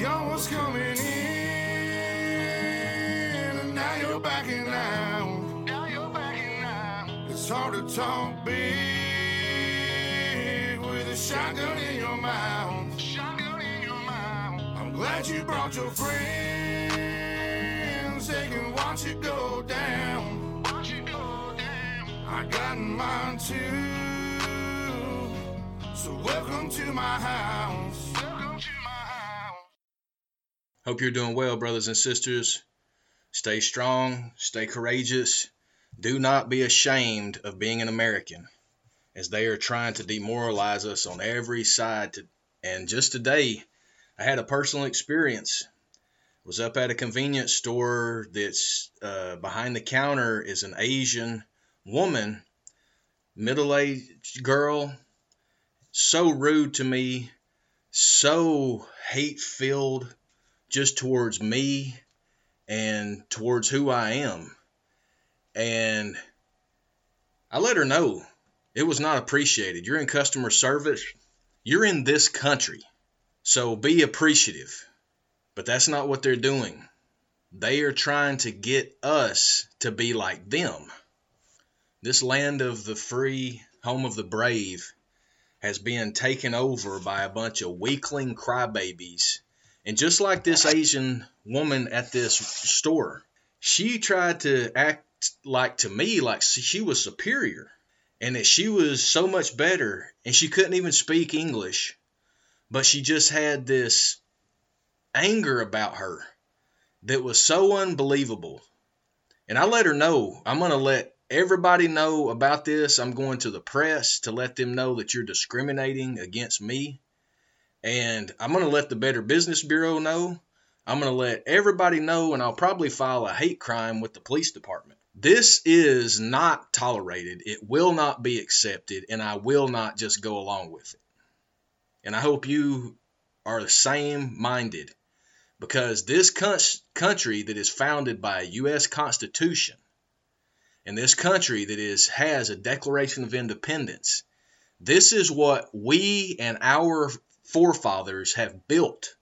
Young was coming in, and now you're backing out. Now you're backing out. It's hard to talk big with a shotgun in your mouth. Shotgun in your mouth. I'm glad you brought your friends. They can watch it go down. Watch it go down. I got mine too. So welcome to my house. Hope you're doing well, brothers and sisters. Stay strong, stay courageous. Do not be ashamed of being an American, as they are trying to demoralize us on every side. To, and just today, I had a personal experience. Was up at a convenience store that's uh, behind the counter is an Asian woman, middle-aged girl, so rude to me, so hate-filled just towards me and towards who I am. And I let her know it was not appreciated. You're in customer service, you're in this country, so be appreciative. But that's not what they're doing. They are trying to get us to be like them. This land of the free, home of the brave, has been taken over by a bunch of weakling crybabies. And just like this Asian woman at this store, she tried to act like to me like she was superior and that she was so much better and she couldn't even speak English, but she just had this anger about her that was so unbelievable. And I let her know I'm going to let everybody know about this. I'm going to the press to let them know that you're discriminating against me. And I'm going to let the Better Business Bureau know. I'm going to let everybody know, and I'll probably file a hate crime with the police department. This is not tolerated. It will not be accepted, and I will not just go along with it. And I hope you are the same minded because this country that is founded by a U.S. Constitution and this country that is has a Declaration of Independence, this is what we and our forefathers have built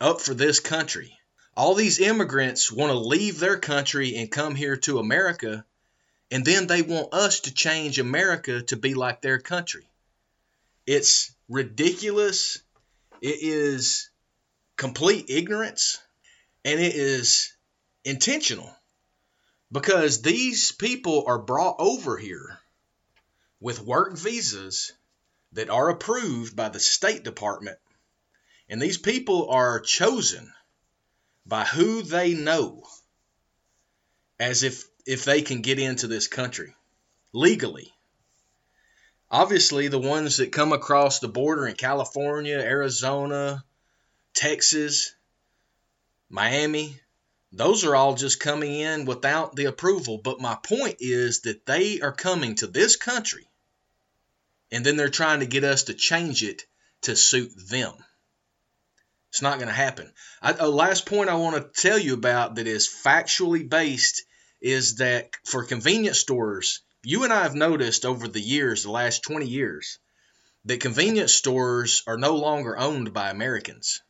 up for this country. All these immigrants want to leave their country and come here to America, and then they want us to change America to be like their country. It's ridiculous. It is complete ignorance, and it is intentional because these people are brought over here with work visas that are approved by the State Department. And these people are chosen by who they know as if if they can get into this country legally. Obviously, the ones that come across the border in California, Arizona, Texas, Miami, those are all just coming in without the approval. But my point is that they are coming to this country and then they're trying to get us to change it to suit them. It's not going to happen. I, a last point I want to tell you about that is factually based is that for convenience stores, you and I have noticed over the years, the last 20 years, that convenience stores are no longer owned by Americans.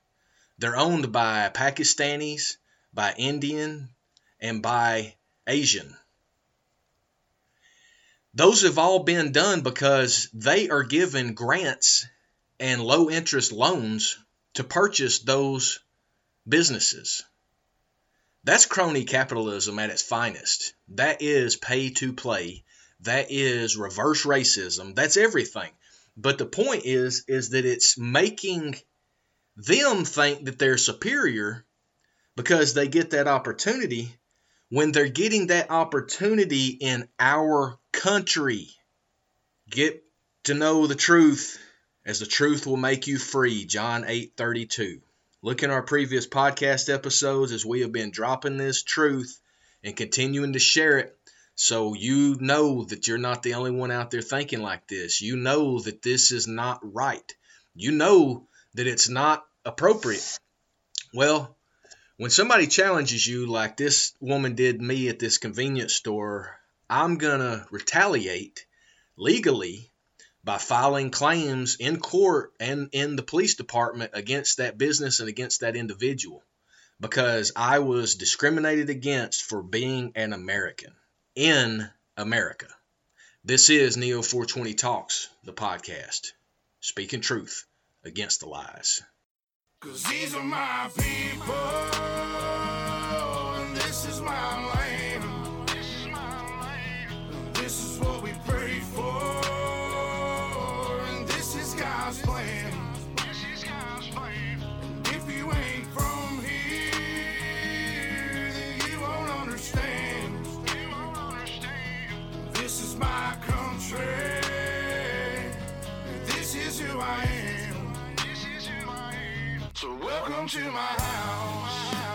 They're owned by Pakistanis, by Indian, and by Asian. Those have all been done because they are given grants and low interest loans to purchase those businesses. That's crony capitalism at its finest. That is pay to play. That is reverse racism. That's everything. But the point is is that it's making them think that they're superior because they get that opportunity when they're getting that opportunity in our country. Get to know the truth as the truth will make you free. John 8:32. Look in our previous podcast episodes as we have been dropping this truth and continuing to share it so you know that you're not the only one out there thinking like this. You know that this is not right. You know that it's not appropriate. Well, when somebody challenges you like this woman did me at this convenience store, I'm going to retaliate legally by filing claims in court and in the police department against that business and against that individual because I was discriminated against for being an American in America. This is Neo 420 Talks, the podcast, speaking truth against the lies. Cause these are my people, and this is my land. Welcome to my house.